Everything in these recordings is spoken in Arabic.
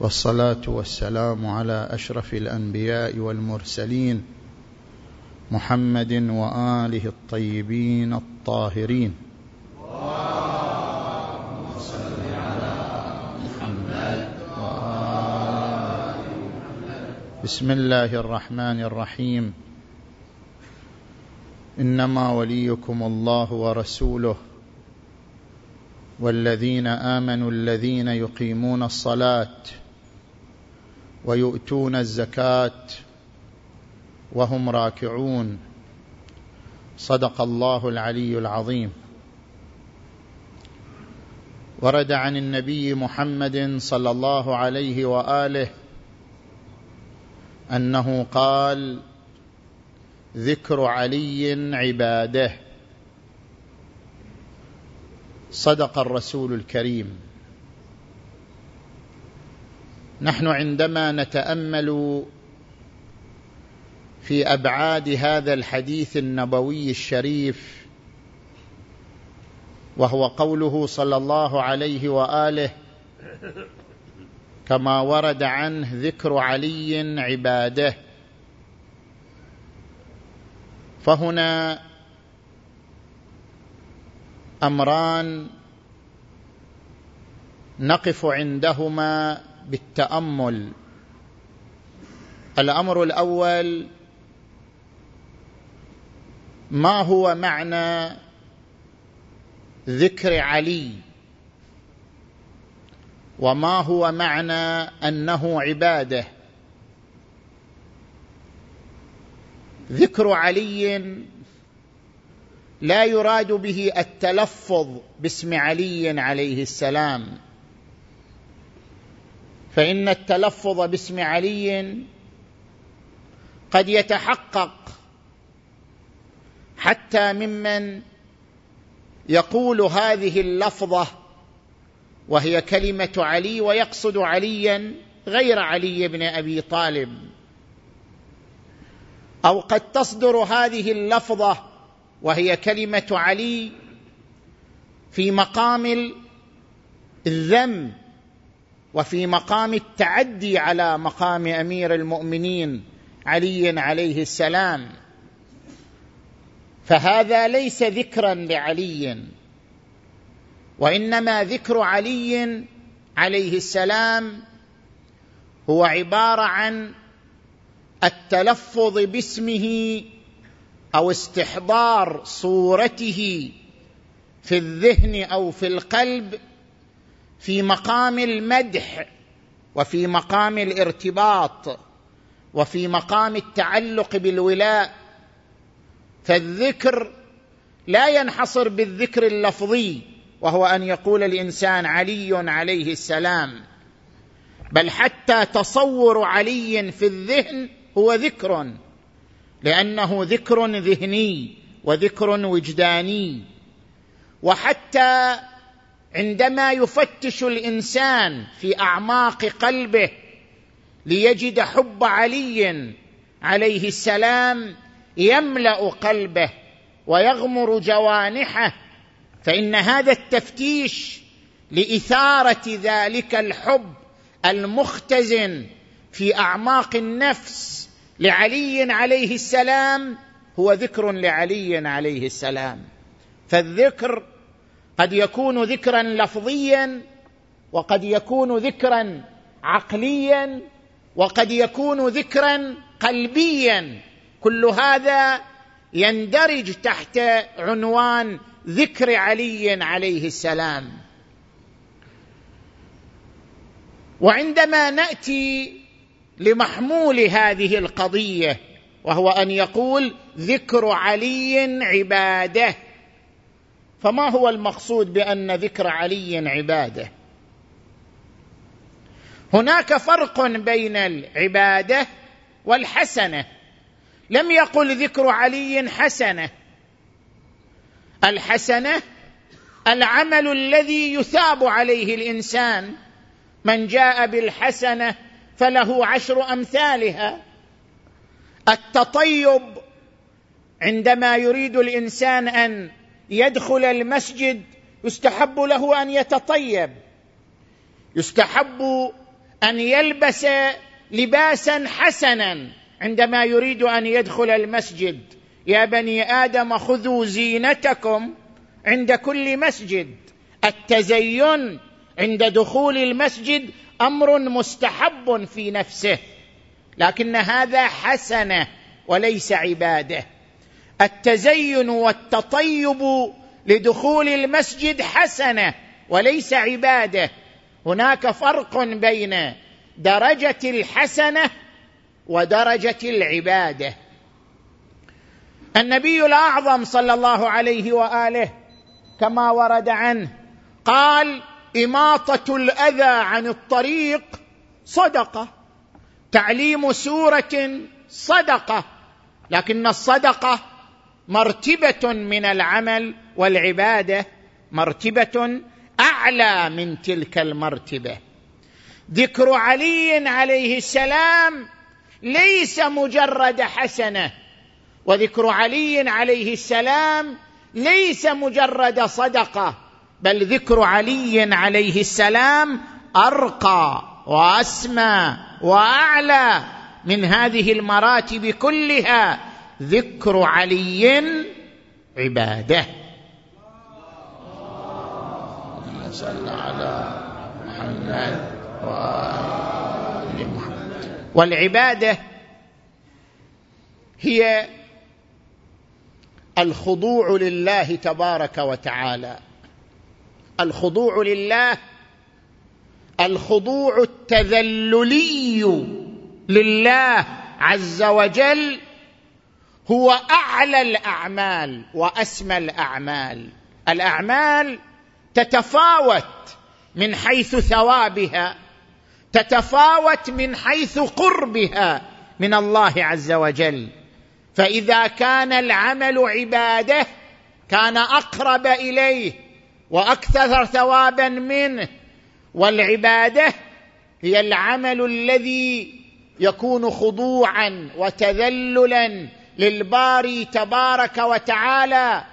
والصلاة والسلام على أشرف الأنبياء والمرسلين محمد وآله الطيبين الطاهرين. بسم الله الرحمن الرحيم. إنما وليكم الله ورسوله والذين آمنوا الذين يقيمون الصلاة ويؤتون الزكاة وهم راكعون. صدق الله العلي العظيم. ورد عن النبي محمد صلى الله عليه وآله أنه قال ذكر علي عباده. صدق الرسول الكريم. نحن عندما نتأمل في أبعاد هذا الحديث النبوي الشريف وهو قوله صلى الله عليه وآله كما ورد عنه ذكر علي عباده فهنا أمران نقف عندهما بالتأمل. الأمر الأول ما هو معنى ذكر علي؟ وما هو معنى أنه عبادة؟ ذكر علي لا يراد به التلفظ باسم علي عليه السلام. فإن التلفظ باسم علي قد يتحقق حتى ممن يقول هذه اللفظة وهي كلمة علي ويقصد عليا غير علي بن أبي طالب. أو قد تصدر هذه اللفظة وهي كلمة علي في مقام الذم وفي مقام التعدي على مقام أمير المؤمنين علي عليه السلام. فهذا ليس ذكرا لعلي وإنما ذكر علي عليه السلام هو عبارة عن التلفظ باسمه أو استحضار صورته في الذهن أو في القلب في مقام المدح وفي مقام الارتباط وفي مقام التعلق بالولاء فالذكر لا ينحصر بالذكر اللفظي وهو أن يقول الإنسان علي عليه السلام. بل حتى تصور علي في الذهن هو ذكر لأنه ذكر ذهني وذكر وجداني. وحتى عندما يفتش الإنسان في أعماق قلبه ليجد حب علي عليه السلام يملأ قلبه ويغمر جوانحه فإن هذا التفتيش لإثارة ذلك الحب المختزن في أعماق النفس لعلي عليه السلام هو ذكر لعلي عليه السلام. فالذكر قد يكون ذكرا لفظيا وقد يكون ذكرا عقليا وقد يكون ذكرا قلبيا. كل هذا يندرج تحت عنوان ذكر علي عليه السلام. وعندما نأتي لمحمول هذه القضية وهو أن يقول ذكر علي عبادة. فما هو المقصود بأن ذكر علي عبادة؟ هناك فرق بين العبادة والحسنة. لم يقل ذكر علي حسنة. الحسنة العمل الذي يثاب عليه الإنسان. من جاء بالحسنة فله عشر أمثالها. التطيب عندما يريد الإنسان أن يدخل المسجد يستحب له أن يتطيب. يستحب أن يلبس لباسا حسنا عندما يريد أن يدخل المسجد. يا بني آدم خذوا زينتكم عند كل مسجد. التزين عند دخول المسجد أمر مستحب في نفسه لكن هذا حسنة وليس عبادة. التزين والتطيب لدخول المسجد حسنة وليس عبادة. هناك فرق بين درجة الحسنة ودرجة العبادة. النبي الأعظم صلى الله عليه وآله كما ورد عنه قال إماطة الأذى عن الطريق صدقة تعليم سورة صدقة لكن الصدقة مرتبة من العمل والعبادة مرتبة أعلى من تلك المرتبة. ذكر علي عليه السلام ليس مجرد حسنة وذكر علي عليه السلام ليس مجرد صدقة بل ذكر علي عليه السلام أرقى وأسمى وأعلى من هذه المراتب كلها. ذكر علي عباده. صل على محمد وآل محمد. والعبادة هي الخضوع لله تبارك وتعالى. الخضوع لله الخضوع التذللي لله عز وجل هو أعلى الأعمال وأسمى الأعمال. الأعمال تتفاوت من حيث ثوابها تتفاوت من حيث قربها من الله عز وجل. فإذا كان العمل عبادة كان أقرب إليه وأكثر ثوابا منه. والعبادة هي العمل الذي يكون خضوعا وتذللا للباري تبارك وتعالى.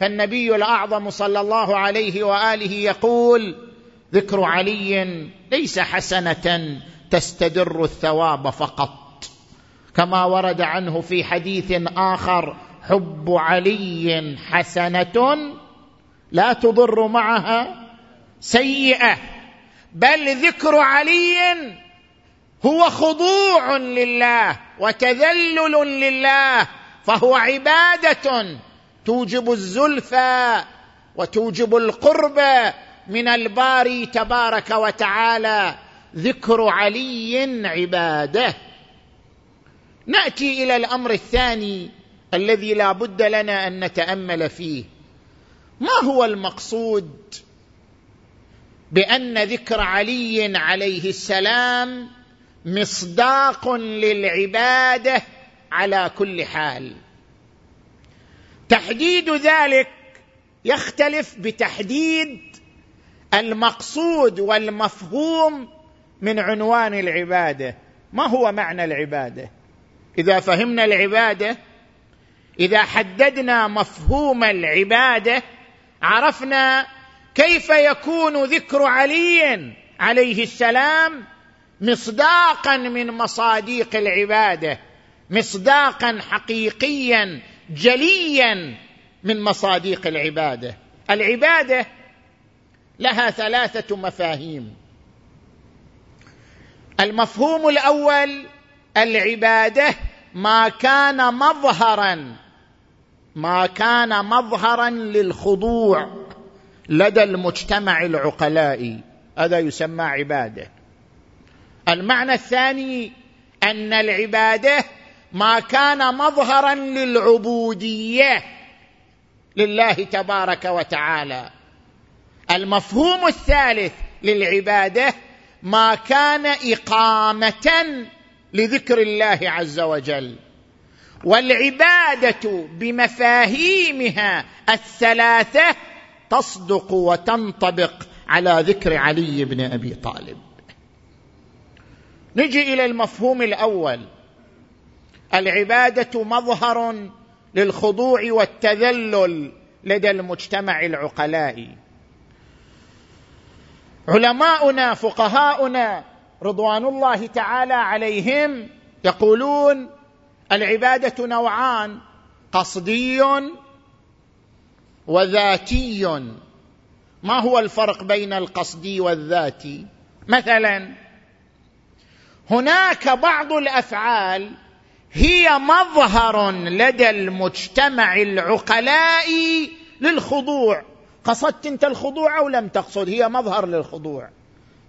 فالنبي الأعظم صلى الله عليه وآله يقول ذكر علي ليس حسنة تستدر الثواب فقط. كما ورد عنه في حديث آخر حب علي حسنة لا تضر معها سيئة بل ذكر علي هو خضوع لله وتذلل لله فهو عبادة توجب الزلفى وتوجب القرب من الباري تبارك وتعالى. ذكر علي عباده. نأتي إلى الأمر الثاني الذي لا بد لنا أن نتأمل فيه. ما هو المقصود بأن ذكر علي عليه السلام مصداق للعبادة على كل حال. تحديد ذلك يختلف بتحديد المقصود والمفهوم من عنوان العبادة. ما هو معنى العبادة؟ إذا فهمنا العبادة إذا حددنا مفهوم العبادة عرفنا كيف يكون ذكر علي عليه السلام مصداقا من مصاديق العبادة مصداقا حقيقيا جليا من مصاديق العبادة. العبادة لها ثلاثة مفاهيم. المفهوم الأول العبادة ما كان مظهرا ما كان مظهرا للخضوع لدى المجتمع العقلائي. هذا يسمى عبادة. المعنى الثاني أن العبادة ما كان مظهرا للعبودية لله تبارك وتعالى. المفهوم الثالث للعبادة ما كان إقامة لذكر الله عز وجل. والعبادة بمفاهيمها الثلاثة تصدق وتنطبق على ذكر علي بن أبي طالب. نجي إلى المفهوم الأول. العبادة مظهر للخضوع والتذلل لدى المجتمع العقلائي علماؤنا فقهاؤنا رضوان الله تعالى عليهم يقولون العبادة نوعان قصدي وذاتي. ما هو الفرق بين القصدي والذاتي؟ مثلا هناك بعض الأفعال هي مظهر لدى المجتمع العقلاء للخضوع. قصدت أنت الخضوع أو لم تقصد؟ هي مظهر للخضوع.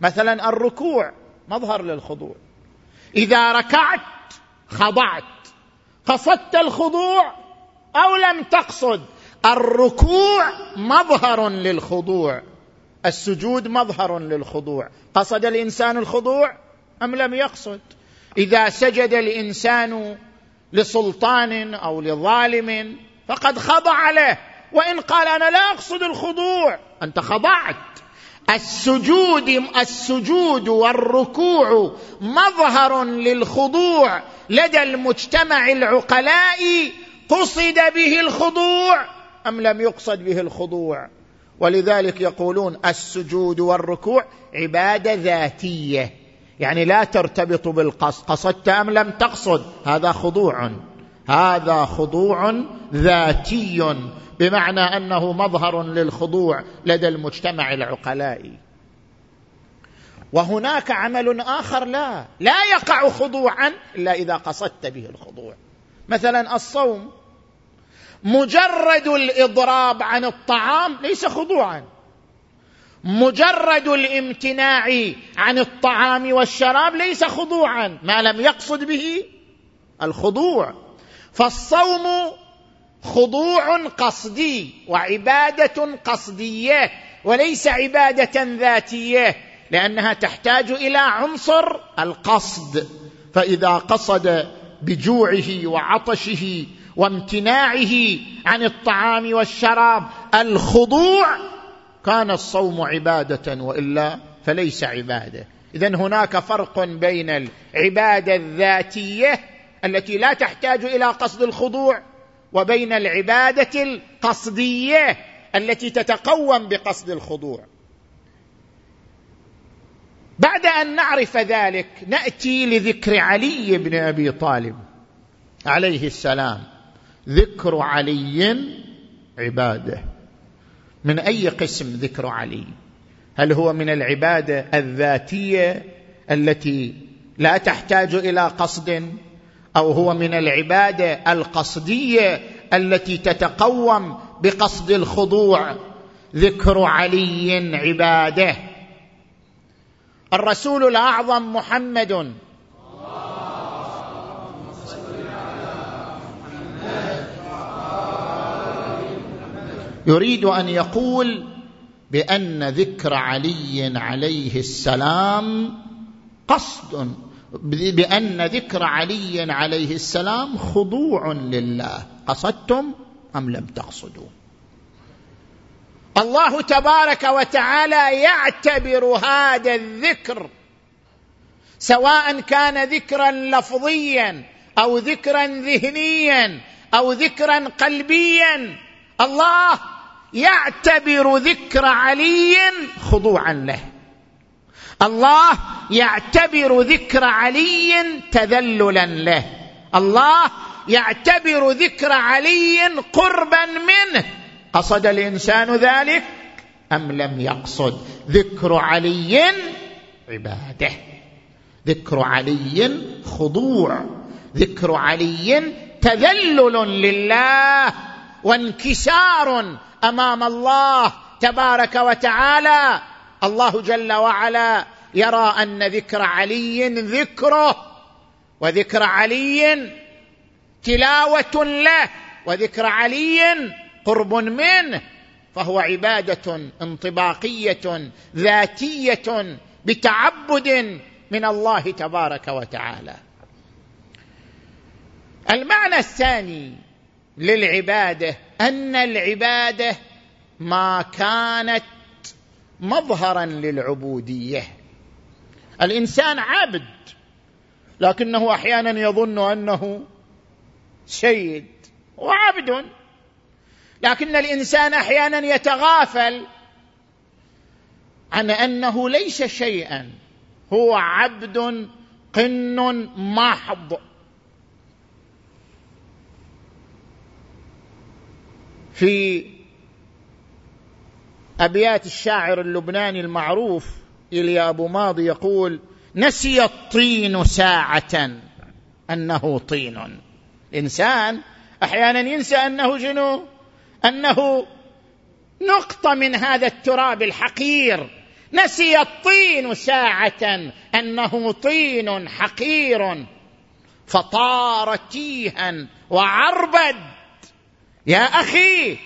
مثلا الركوع مظهر للخضوع. إذا ركعت خضعت. قصدت الخضوع أو لم تقصد؟ الركوع مظهر للخضوع. السجود مظهر للخضوع. قصد الإنسان الخضوع؟ أم لم يقصد؟ إذا سجد الإنسان لسلطان أو لظالم فقد خضع له وإن قال أنا لا أقصد الخضوع أنت خضعت. السجود السجود والركوع مظهر للخضوع. لدى المجتمع العقلاء قصد به الخضوع أم لم يقصد به الخضوع؟ ولذلك يقولون السجود والركوع عبادة ذاتية. يعني لا ترتبط بالقصد قصدت أم لم تقصد؟ هذا خضوع. هذا خضوع ذاتي بمعنى أنه مظهر للخضوع لدى المجتمع العقلائي. وهناك عمل آخر لا لا يقع خضوعا إلا إذا قصدت به الخضوع. مثلا الصوم مجرد الإضراب عن الطعام ليس خضوعا. مجرد الامتناع عن الطعام والشراب ليس خضوعا ما لم يقصد به الخضوع. فالصوم خضوع قصدي وعبادة قصدية وليس عبادة ذاتية لأنها تحتاج إلى عنصر القصد. فإذا قصد بجوعه وعطشه وامتناعه عن الطعام والشراب الخضوع كان الصوم عبادة وإلا فليس عبادة. اذا هناك فرق بين العبادة الذاتية التي لا تحتاج إلى قصد الخضوع وبين العبادة القصدية التي تتقوم بقصد الخضوع. بعد أن نعرف ذلك نأتي لذكر علي بن أبي طالب عليه السلام. ذكر علي عبادة. من أي قسم ذكر علي؟ هل هو من العبادة الذاتية التي لا تحتاج إلى قصد؟ أو هو من العبادة القصدية التي تتقوم بقصد الخضوع؟ ذكر علي عبادة. الرسول الأعظم محمد يريد أن يقول بأن ذكر علي عليه السلام قصد بأن ذكر علي عليه السلام خضوع لله. قصدتم أم لم تقصدوا؟ الله تبارك وتعالى يعتبر هذا الذكر سواء كان ذكرا لفظيا أو ذكرا ذهنيا أو ذكرا قلبيا. الله يعتبر ذكر علي خضوعا له. الله يعتبر ذكر علي تذللا له. الله يعتبر ذكر علي قربا منه. قصد الإنسان ذلك أم لم يقصد؟ ذكر علي عبادة. ذكر علي خضوع. ذكر علي تذلل لله. وانكسار أمام الله تبارك وتعالى. الله جل وعلا يرى أن ذكر علي ذكره وذكر علي تلاوة له وذكر علي قرب منه. فهو عبادة انطباقية ذاتية بتعبد من الله تبارك وتعالى. المعنى الثاني للعبادة أن العبادة ما كانت مظهرا للعبودية. الإنسان عبد لكنه أحيانا يظن أنه سيد وعبد لكن الإنسان أحيانا يتغافل عن أنه ليس شيئا هو عبد قن محض. في أبيات الشاعر اللبناني المعروف إليا أبو ماضي يقول نسي الطين ساعة أنه طين. الإنسان أحيانا ينسى أنه جنو أنه نقطة من هذا التراب الحقير. نسي الطين ساعة أنه طين حقير. فطار تيها وعربد يا أخي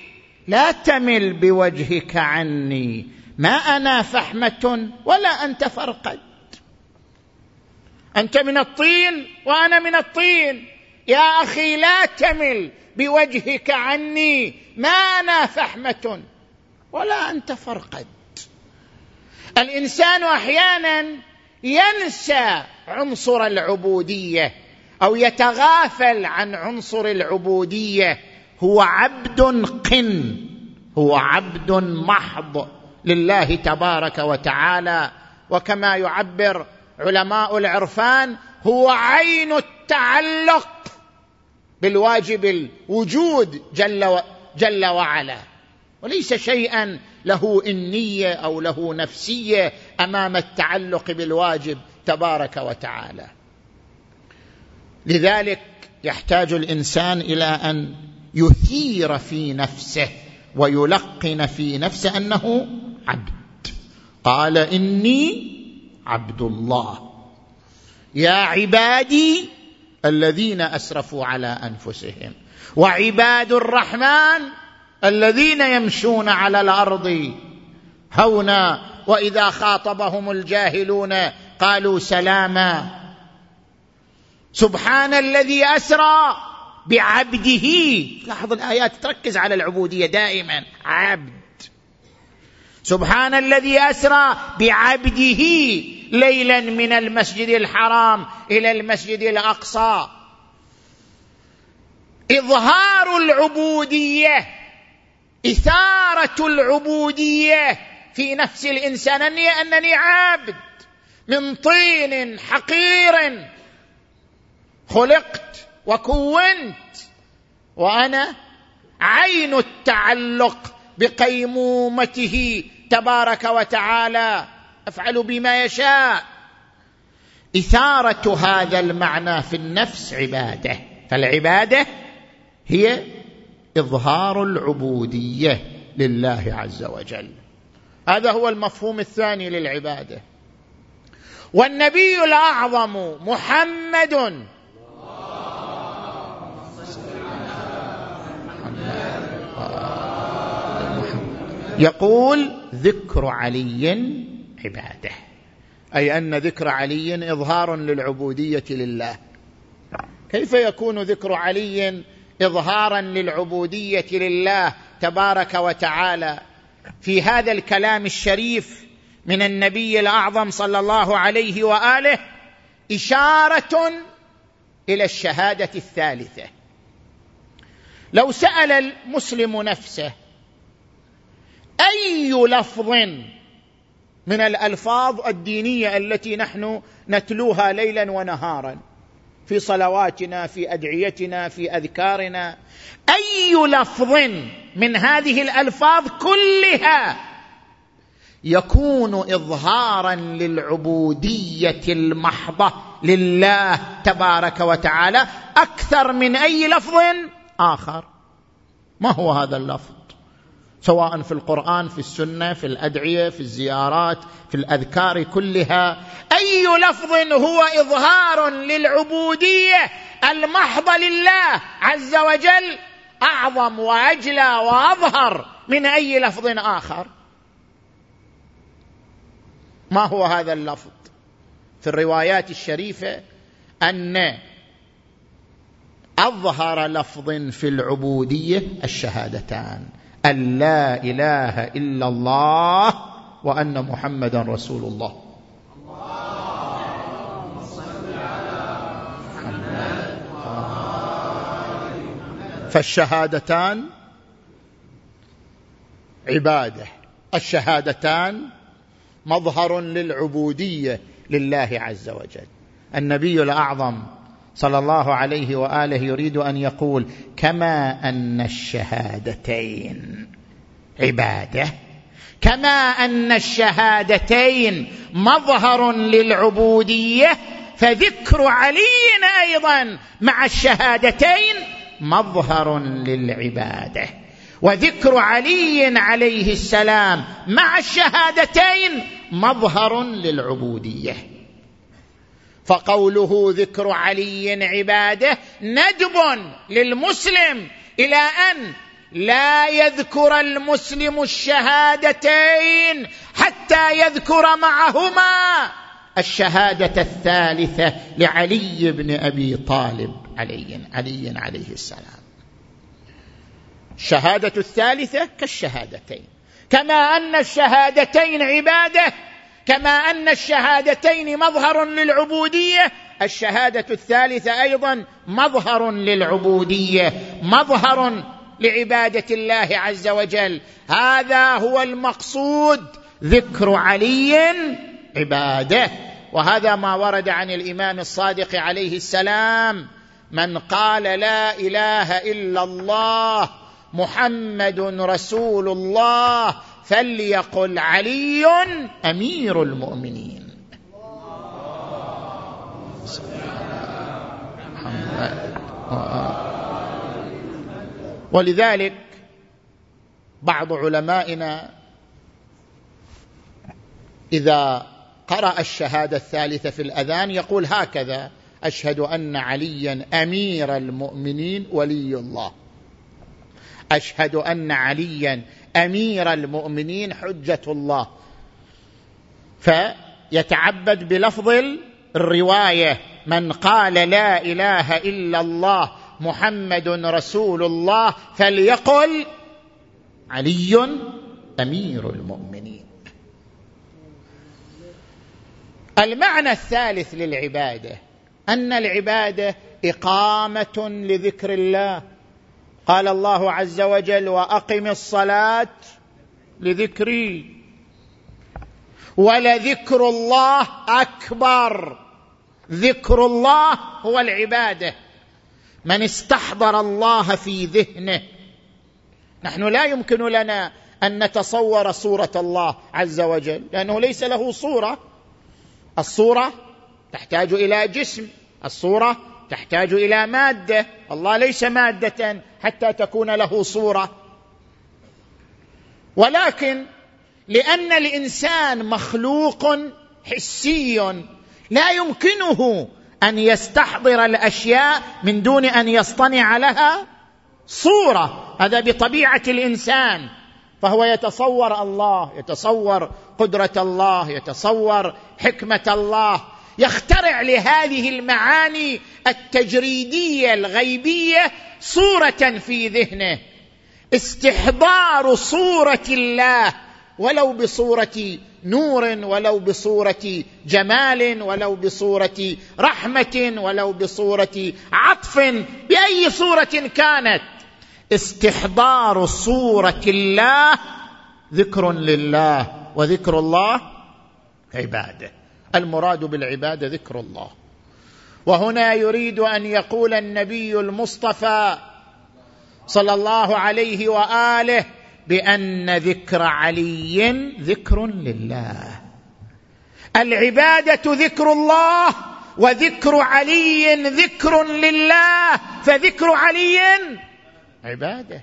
لا تمل بوجهك عني. ما أنا فحمة ولا أنت فرقد. أنت من الطين وأنا من الطين. يا أخي لا تمل بوجهك عني. ما أنا فحمة ولا أنت فرقد. الإنسان أحيانا ينسى عنصر العبودية أو يتغافل عن عنصر العبودية. هو عبد قن هو عبد محض لله تبارك وتعالى. وكما يعبر علماء العرفان هو عين التعلق بالواجب الوجود جل, جل وعلا. وليس شيئا له إنية أو له نفسية أمام التعلق بالواجب تبارك وتعالى. لذلك يحتاج الإنسان إلى أن يثير في نفسه ويلقن في نفسه أنه عبد. قال إني عبد الله. يا عبادي الذين أسرفوا على أنفسهم. وعباد الرحمن الذين يمشون على الأرض هونا. وإذا خاطبهم الجاهلون قالوا سلاما. سبحان الذي أسرى. بعبده. لاحظ الآيات تركز على العبودية دائما. عبد. سبحان الذي أسرى بعبده ليلا من المسجد الحرام إلى المسجد الأقصى. إظهار العبودية إثارة العبودية في نفس الإنسان. اني أنني عبد. من طين حقير خلقت. وكونت وأنا عين التعلق بقيمومته تبارك وتعالى أفعل بما يشاء. إثارة هذا المعنى في النفس عبادة. فالعبادة هي إظهار العبودية لله عز وجل. هذا هو المفهوم الثاني للعبادة. والنبي الأعظم محمد يقول ذكر علي عباده. أي أن ذكر علي إظهار للعبودية لله. كيف يكون ذكر علي إظهارا للعبودية لله تبارك وتعالى؟ في هذا الكلام الشريف من النبي الأعظم صلى الله عليه وآله إشارة إلى الشهادة الثالثة. لو سأل المسلم نفسه أي لفظ من الألفاظ الدينية التي نحن نتلوها ليلا ونهارا في صلواتنا في أدعيتنا في أذكارنا. أي لفظ من هذه الألفاظ كلها يكون اظهارا للعبودية المحضة لله تبارك وتعالى أكثر من أي لفظ آخر؟ ما هو هذا اللفظ؟ سواء في القرآن في السنة في الأدعية في الزيارات في الأذكار كلها أي لفظ هو إظهار للعبودية المحضه لله عز وجل أعظم وأجلى وأظهر من أي لفظ آخر. ما هو هذا اللفظ؟ في الروايات الشريفة أن أظهر لفظ في العبودية الشهادتان. أن لا إله إلا الله وأن محمدا رسول الله. فالشهادتان عبادة. الشهادتان مظهر للعبودية لله عز وجل. النبي الأعظم صلى الله عليه وآله يريد أن يقول كما أن الشهادتين عبادة. كما أن الشهادتين مظهر للعبودية فذكر علي أيضا مع الشهادتين مظهر للعبادة. وذكر علي عليه السلام مع الشهادتين مظهر للعبودية. فقوله ذكر علي عباده ندب للمسلم إلى أن لا يذكر المسلم الشهادتين حتى يذكر معهما. الشهادة الثالثة لعلي بن أبي طالب علي علي عليه السلام. الشهادة الثالثة كالشهادتين. كما أن الشهادتين عبادة كما أن الشهادتين مظهر للعبودية الشهادة الثالثة أيضا مظهر للعبودية مظهر لعبادة الله عز وجل. هذا هو المقصود ذكر علي عبادة. وهذا ما ورد عن الإمام الصادق عليه السلام من قال لا إله إلا الله محمد رسول الله فليقل علي أمير المؤمنين. ولذلك بعض علمائنا إذا قرأ الشهادة الثالثة في الأذان يقول هكذا أشهد أن عليا أمير المؤمنين ولي الله. أشهد أن عليا أمير المؤمنين حجة الله. فيتعبد بلفظ الرواية من قال لا إله إلا الله محمد رسول الله فليقل علي أمير المؤمنين. المعنى الثالث للعبادة أن العبادة إقامة لذكر الله. قال الله عز وجل وأقم الصلاة لذكري ولذكر الله أكبر. ذكر الله هو العبادة. من استحضر الله في ذهنه. نحن لا يمكن لنا أن نتصور صورة الله عز وجل لأنه ليس له صورة. الصورة تحتاج إلى جسم. الصورة تحتاج إلى مادة. الله ليس مادة حتى تكون له صورة. ولكن لأن الإنسان مخلوق حسي لا يمكنه أن يستحضر الأشياء من دون أن يصطنع لها صورة. هذا بطبيعة الإنسان. فهو يتصور الله يتصور قدرة الله يتصور حكمة الله. يخترع لهذه المعاني التجريدية الغيبية صورة في ذهنه. استحضار صورة الله ولو بصورة نور ولو بصورة جمال ولو بصورة رحمة ولو بصورة عطف بأي صورة كانت. استحضار صورة الله ذكر لله وذكر الله عباده. المراد بالعبادة ذكر الله. وهنا يريد أن يقول النبي المصطفى صلى الله عليه وآله بأن ذكر علي ذكر لله. العبادة ذكر الله وذكر علي ذكر لله. فذكر علي عبادة.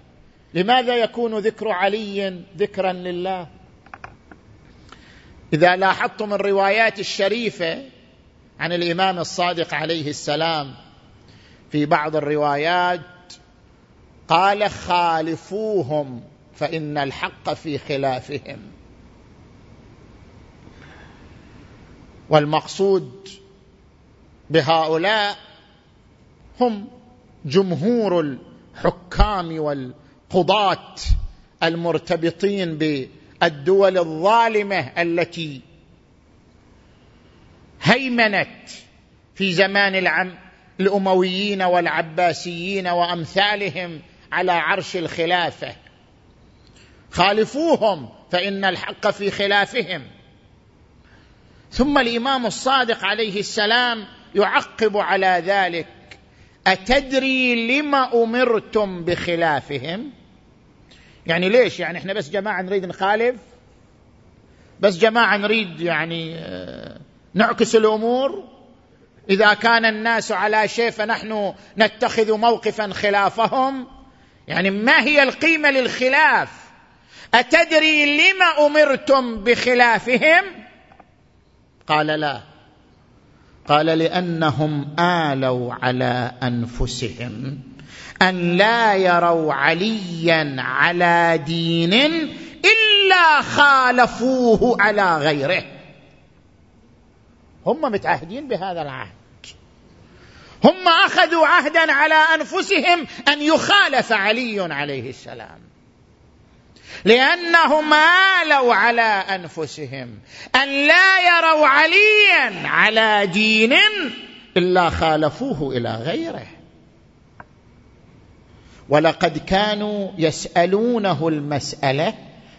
لماذا يكون ذكر علي ذكرا لله؟ إذا لاحظتم الروايات الشريفة عن الإمام الصادق عليه السلام في بعض الروايات قال خالفوهم فإن الحق في خلافهم. والمقصود بهؤلاء هم جمهور الحكام والقضاة المرتبطين بالدول الظالمة التي هيمنت في زمان العم الأمويين والعباسيين وأمثالهم على عرش الخلافة. خالفوهم فإن الحق في خلافهم. ثم الإمام الصادق عليه السلام يعقب على ذلك. أتدري لما أمرتم بخلافهم؟ يعني ليش؟ يعني إحنا بس جماعة نريد نخالف؟ بس جماعة نريد يعني آه، نعكس الأمور. إذا كان الناس على شيء فنحن نتخذ موقفا خلافهم. يعني ما هي القيمة للخلاف؟ أتدري لما أمرتم بخلافهم؟ قال لا. قال لأنهم آلوا على أنفسهم أن لا يروا عليا على دين إلا خالفوه على غيره. هم متعهدين بهذا العهد. هم أخذوا عهدا على أنفسهم أن يخالف علي عليه السلام. لأنهم آلوا على أنفسهم أن لا يروا عليا على دين إلا خالفوه إلى غيره. ولقد كانوا يسألونه المسألة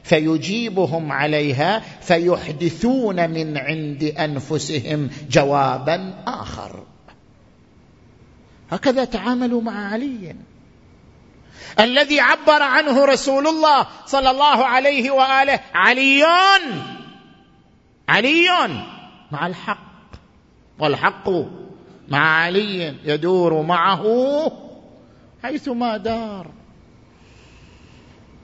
فيجيبهم عليها فيحدثون من عند أنفسهم جوابا آخر. هكذا تعاملوا مع علي. الذي عبر عنه رسول الله صلى الله عليه وآله علي علي مع الحق والحق مع علي يدور معه حيثما دار.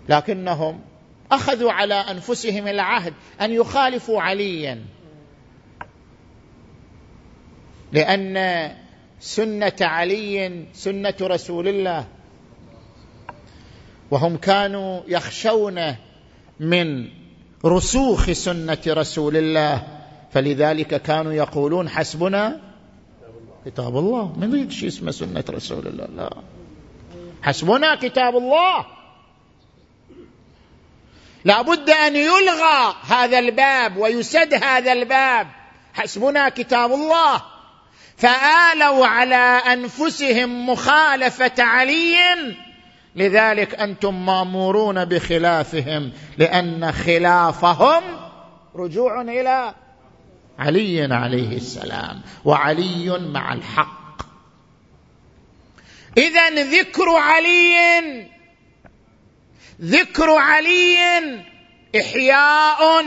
لكنهم أخذوا على أنفسهم العهد أن يخالفوا عليا. لأن سنة علي سنة رسول الله. وهم كانوا يخشون من رسوخ سنة رسول الله. فلذلك كانوا يقولون حسبنا كتاب الله. من يريد شيء اسمه سنة رسول الله. لا. حسبنا كتاب الله. لابد أن يلغى هذا الباب ويسد هذا الباب. حسبنا كتاب الله. فآلوا على أنفسهم مخالفة علي. لذلك أنتم مامورون بخلافهم لأن خلافهم رجوع إلى علي عليه السلام وعلي مع الحق. اذا ذكر علي ذكر علي إحياء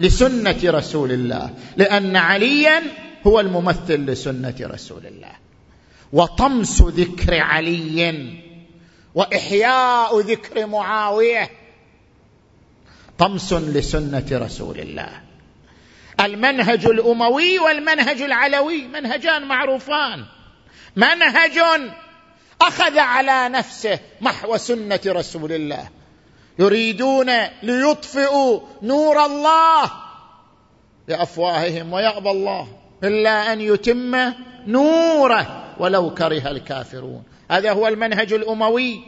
لسنة رسول الله. لأن عليا هو الممثل لسنة رسول الله. وطمس ذكر علي وإحياء ذكر معاوية طمس لسنة رسول الله. المنهج الأموي والمنهج العلوي منهجان معروفان. منهج أخذ على نفسه محو سنة رسول الله. يريدون ليطفئوا نور الله بأفواههم ويأبى الله إلا أن يتم نوره ولو كره الكافرون. هذا هو المنهج الأموي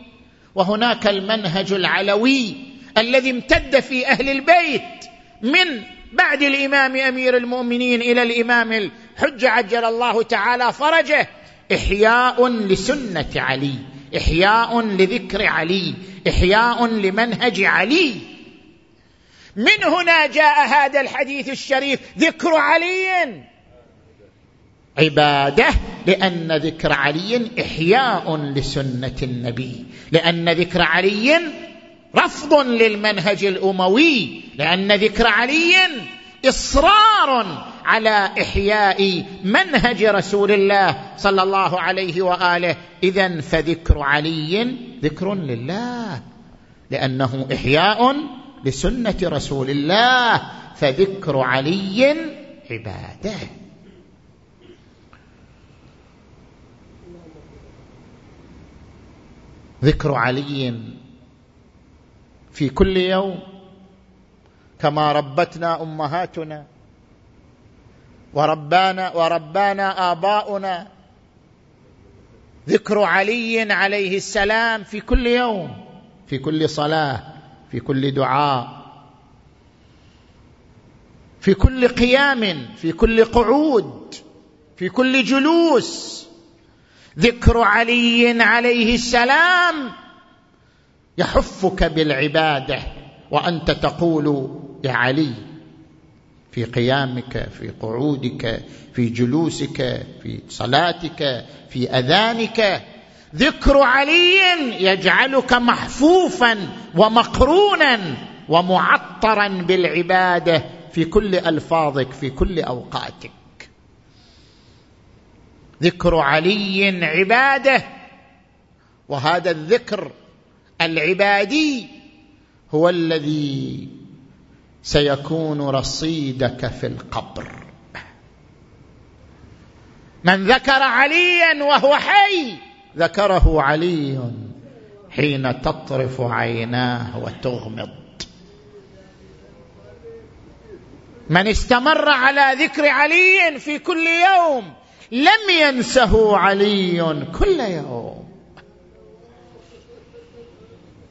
وهناك المنهج العلوي الذي امتد في أهل البيت من بعد الإمام أمير المؤمنين إلى الإمام الحج عجل الله تعالى فرجه إحياء لسنة علي. إحياء لذكر علي إحياء لمنهج علي. من هنا جاء هذا الحديث الشريف ذكر علي. عبادة لأن ذكر علي إحياء لسنة النبي لأن ذكر علي رفض للمنهج الأموي لأن ذكر علي إصرار على إحياء منهج رسول الله صلى الله عليه وآله. اذا فذكر علي ذكر لله لأنه إحياء لسنة رسول الله فذكر علي عبادة. ذكر علي في كل يوم كما ربتنا أمهاتنا. وربانا وربانا آباؤنا. ذكر علي عليه السلام في كل يوم في كل صلاة في كل دعاء في كل قيام في كل قعود في كل جلوس. ذكر علي عليه السلام يحفك بالعبادة وأنت تقول يا علي. في قيامك في قعودك في جلوسك في صلاتك في أذانك. ذكر علي يجعلك محفوفا ومقرونا ومعطرا بالعبادة في كل ألفاظك في كل أوقاتك. ذكر علي عبادة وهذا الذكر العبادي هو الذي سيكون رصيدك في القبر. من ذكر عليا وهو حي ذكره علي حين تطرف عيناه وتغمض. من استمر على ذكر علي في كل يوم لم ينسه علي كل يوم.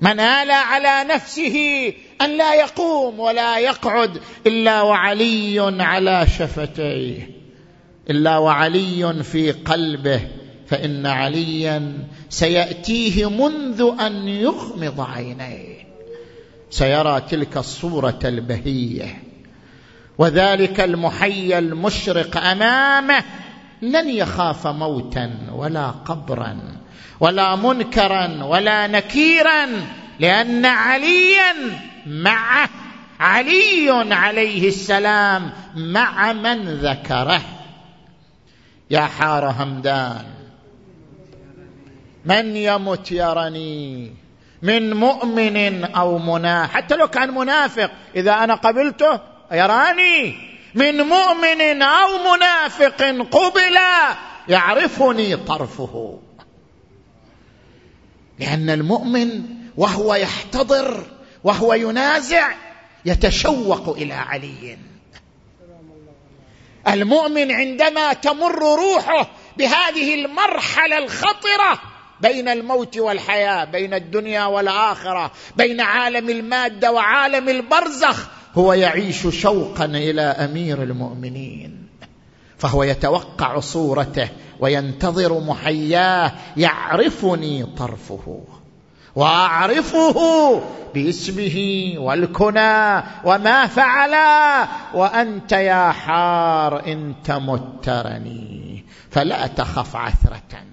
من آلى على نفسه أن لا يقوم ولا يقعد إلا وعلي على شفتيه. إلا وعلي في قلبه فإن عليا سيأتيه منذ أن يغمض عينيه. سيرى تلك الصورة البهية. وذلك المحيا المشرق أمامه. لن يخاف موتا ولا قبرا ولا منكرا ولا نكيرا لأن عليا معه علي عليه السلام مع من ذكره. يا حار همدان من يمت يرني؟ من مؤمن أو منافق حتى لو كان منافق إذا أنا قبلته يراني. من مؤمن أو منافق قبل يعرفني طرفه. لأن المؤمن وهو يحتضر وهو ينازع يتشوق إلى علي. المؤمن عندما تمر روحه بهذه المرحلة الخطرة بين الموت والحياة بين الدنيا والآخرة بين عالم المادة وعالم البرزخ هو يعيش شوقا إلى أمير المؤمنين. فهو يتوقع صورته وينتظر محياه يعرفني طرفه. وأعرفه باسمه والكنى وما فعل وأنت يا حار إن تمترني فلا تخف عثرة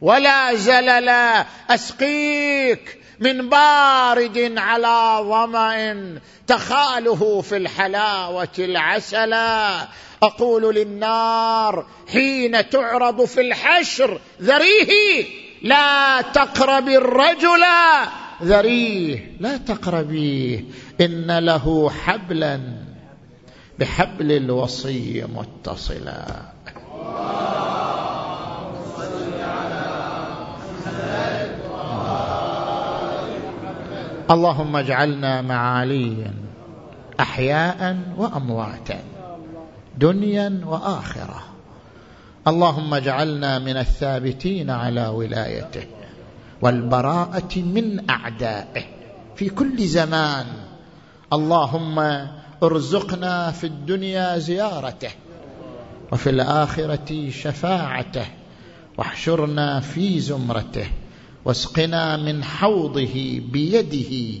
ولا زللا أسقيك من بارد على ظمأ تخاله في الحلاوة العسلا أقول للنار حين تعرض في الحشر ذريه. لا تقرب الرجل ذريه. لا تقربيه. إن له حبلا. بحبل الوصي متصلا. اللهم اجعلنا مع علي احياء وامواتا دنيا وآخرة. اللهم اجعلنا من الثابتين على ولايته والبراءة من أعدائه في كل زمان. اللهم ارزقنا في الدنيا زيارته وفي الآخرة شفاعته واحشرنا في زمرته واسقنا من حوضه بيده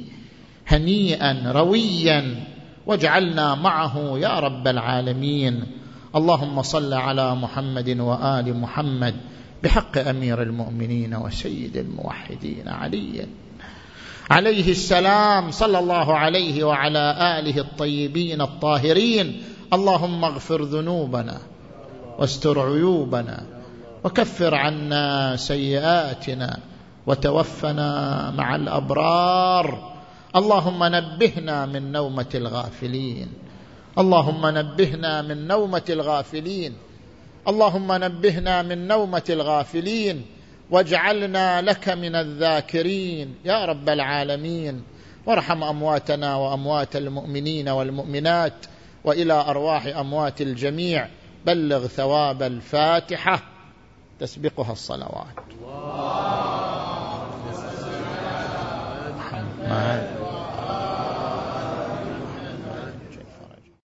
هنيئا رويا واجعلنا معه يا رب العالمين. اللهم صل على محمد وآل محمد بحق أمير المؤمنين وسيد الموحدين علي. عليه السلام صلى الله عليه وعلى آله الطيبين الطاهرين. اللهم اغفر ذنوبنا واستر عيوبنا وكفر عنا سيئاتنا وتوفنا مع الأبرار. اللهم نبهنا من نومة الغافلين. اللهم نبهنا من نومة الغافلين. اللهم نبهنا من نومة الغافلين. واجعلنا لك من الذاكرين. يا رب العالمين. وارحم أمواتنا وأموات المؤمنين والمؤمنات. وإلى أرواح أموات الجميع. بلغ ثواب الفاتحة. تسبقها الصلوات. الله محمد